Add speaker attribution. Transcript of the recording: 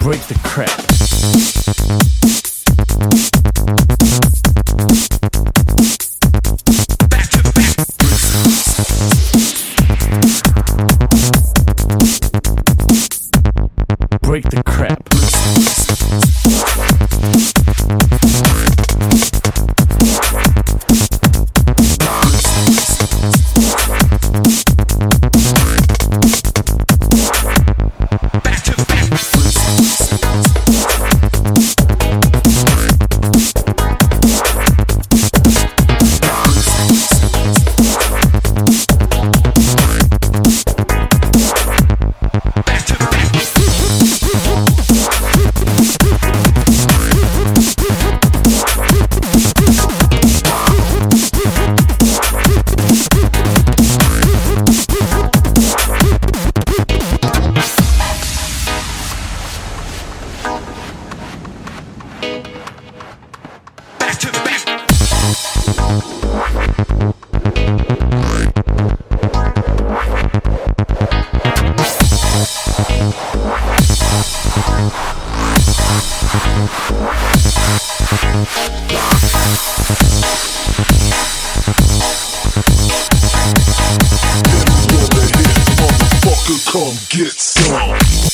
Speaker 1: break the crap. Break the crap.
Speaker 2: come get some.